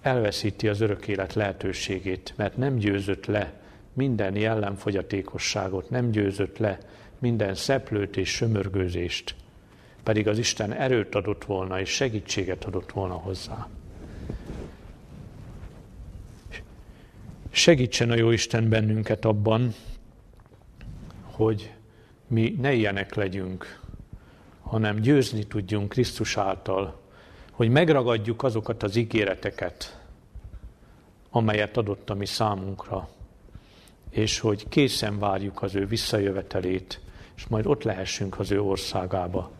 elveszíti az örök élet lehetőségét, mert nem győzött le minden jellemfogyatékosságot, nem győzött le minden szeplőt és sömörgőzést, pedig az Isten erőt adott volna és segítséget adott volna hozzá. Segítsen a jó Isten bennünket abban, hogy mi ne ilyenek legyünk, hanem győzni tudjunk Krisztus által, hogy megragadjuk azokat az ígéreteket, amelyet adott a mi számunkra, és hogy készen várjuk az ő visszajövetelét, és majd ott lehessünk az ő országába.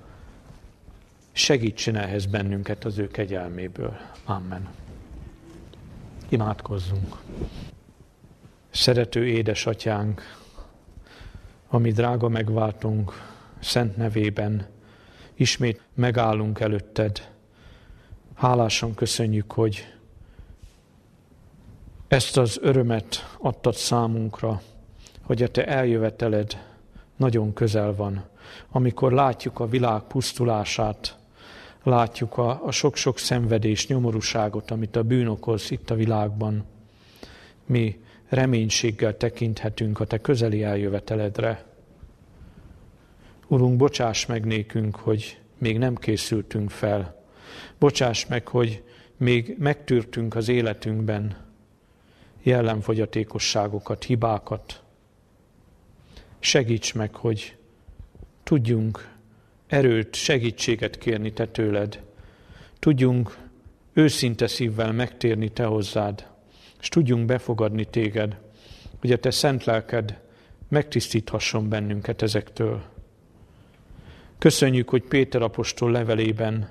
Segítsen ehhez bennünket az ő kegyelméből. Amen. Imádkozzunk. Szerető édesatyánk, ami drága megváltunk, szent nevében, ismét megállunk előtted. Hálásan köszönjük, hogy ezt az örömet adtad számunkra, hogy a te eljöveteled nagyon közel van, amikor látjuk a világ pusztulását, látjuk a, a sok-sok szenvedés, nyomorúságot, amit a bűn okoz itt a világban. Mi reménységgel tekinthetünk a Te közeli eljöveteledre. Urunk, bocsáss meg nékünk, hogy még nem készültünk fel. Bocsáss meg, hogy még megtűrtünk az életünkben jellemfogyatékosságokat, hibákat. Segíts meg, hogy tudjunk erőt, segítséget kérni Te tőled. Tudjunk őszinte szívvel megtérni Te hozzád és tudjunk befogadni téged, hogy a te szent lelked megtisztíthasson bennünket ezektől. Köszönjük, hogy Péter apostol levelében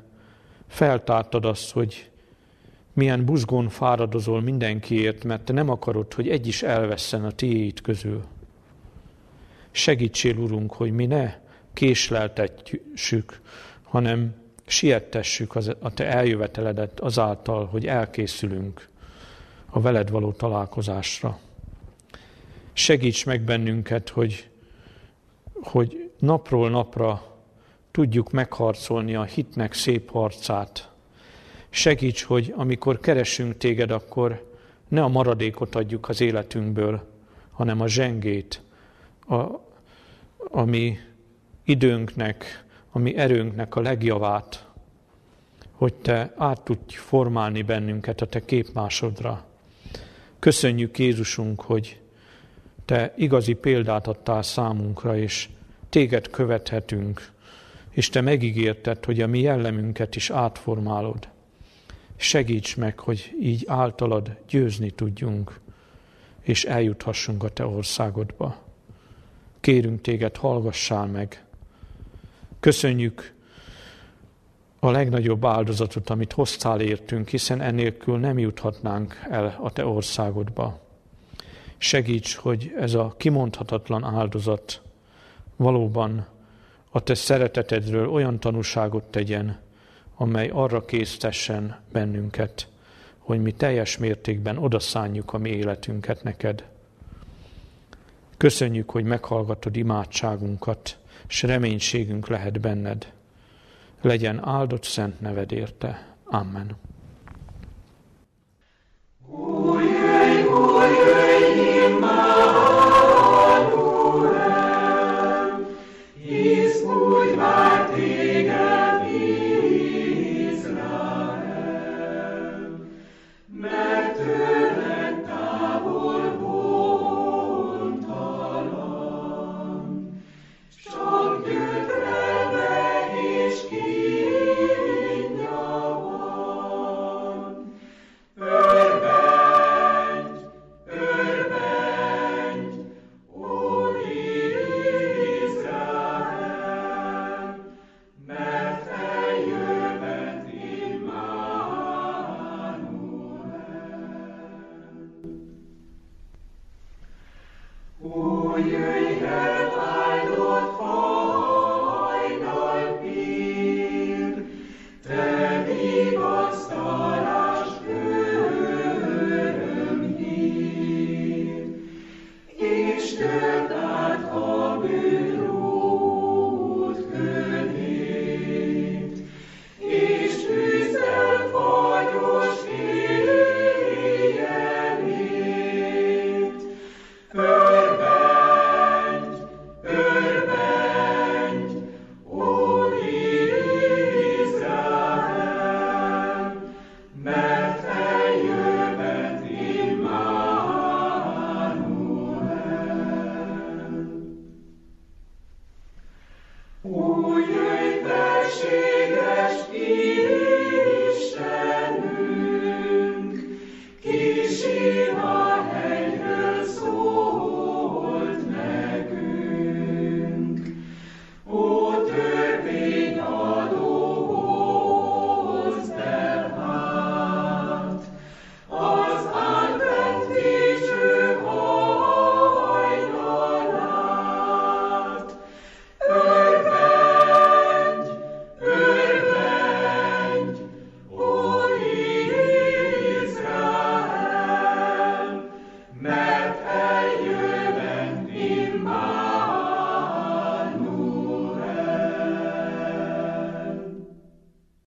feltártad azt, hogy milyen buzgón fáradozol mindenkiért, mert te nem akarod, hogy egy is elvesszen a tiéd közül. Segítsél, Urunk, hogy mi ne késleltetjük, hanem siettessük az, a te eljöveteledet azáltal, hogy elkészülünk a veled való találkozásra. Segíts meg bennünket, hogy, hogy napról napra tudjuk megharcolni a hitnek szép harcát. Segíts, hogy amikor keresünk téged, akkor ne a maradékot adjuk az életünkből, hanem a zsengét, a, ami időnknek, ami erőnknek a legjavát, hogy Te át tudj formálni bennünket a Te képmásodra. Köszönjük Jézusunk, hogy Te igazi példát adtál számunkra, és Téged követhetünk, és Te megígérted, hogy a mi jellemünket is átformálod. Segíts meg, hogy így általad győzni tudjunk, és eljuthassunk a Te országodba. Kérünk Téged, hallgassál meg. Köszönjük a legnagyobb áldozatot, amit hoztál értünk, hiszen ennélkül nem juthatnánk el a Te országodba. Segíts, hogy ez a kimondhatatlan áldozat valóban a Te szeretetedről olyan tanúságot tegyen, amely arra késztessen bennünket, hogy mi teljes mértékben odaszánjuk a mi életünket neked. Köszönjük, hogy meghallgatod imádságunkat, és reménységünk lehet benned. Legyen áldott szent neved érte. Amen. Új, új, új, Új, jöjj,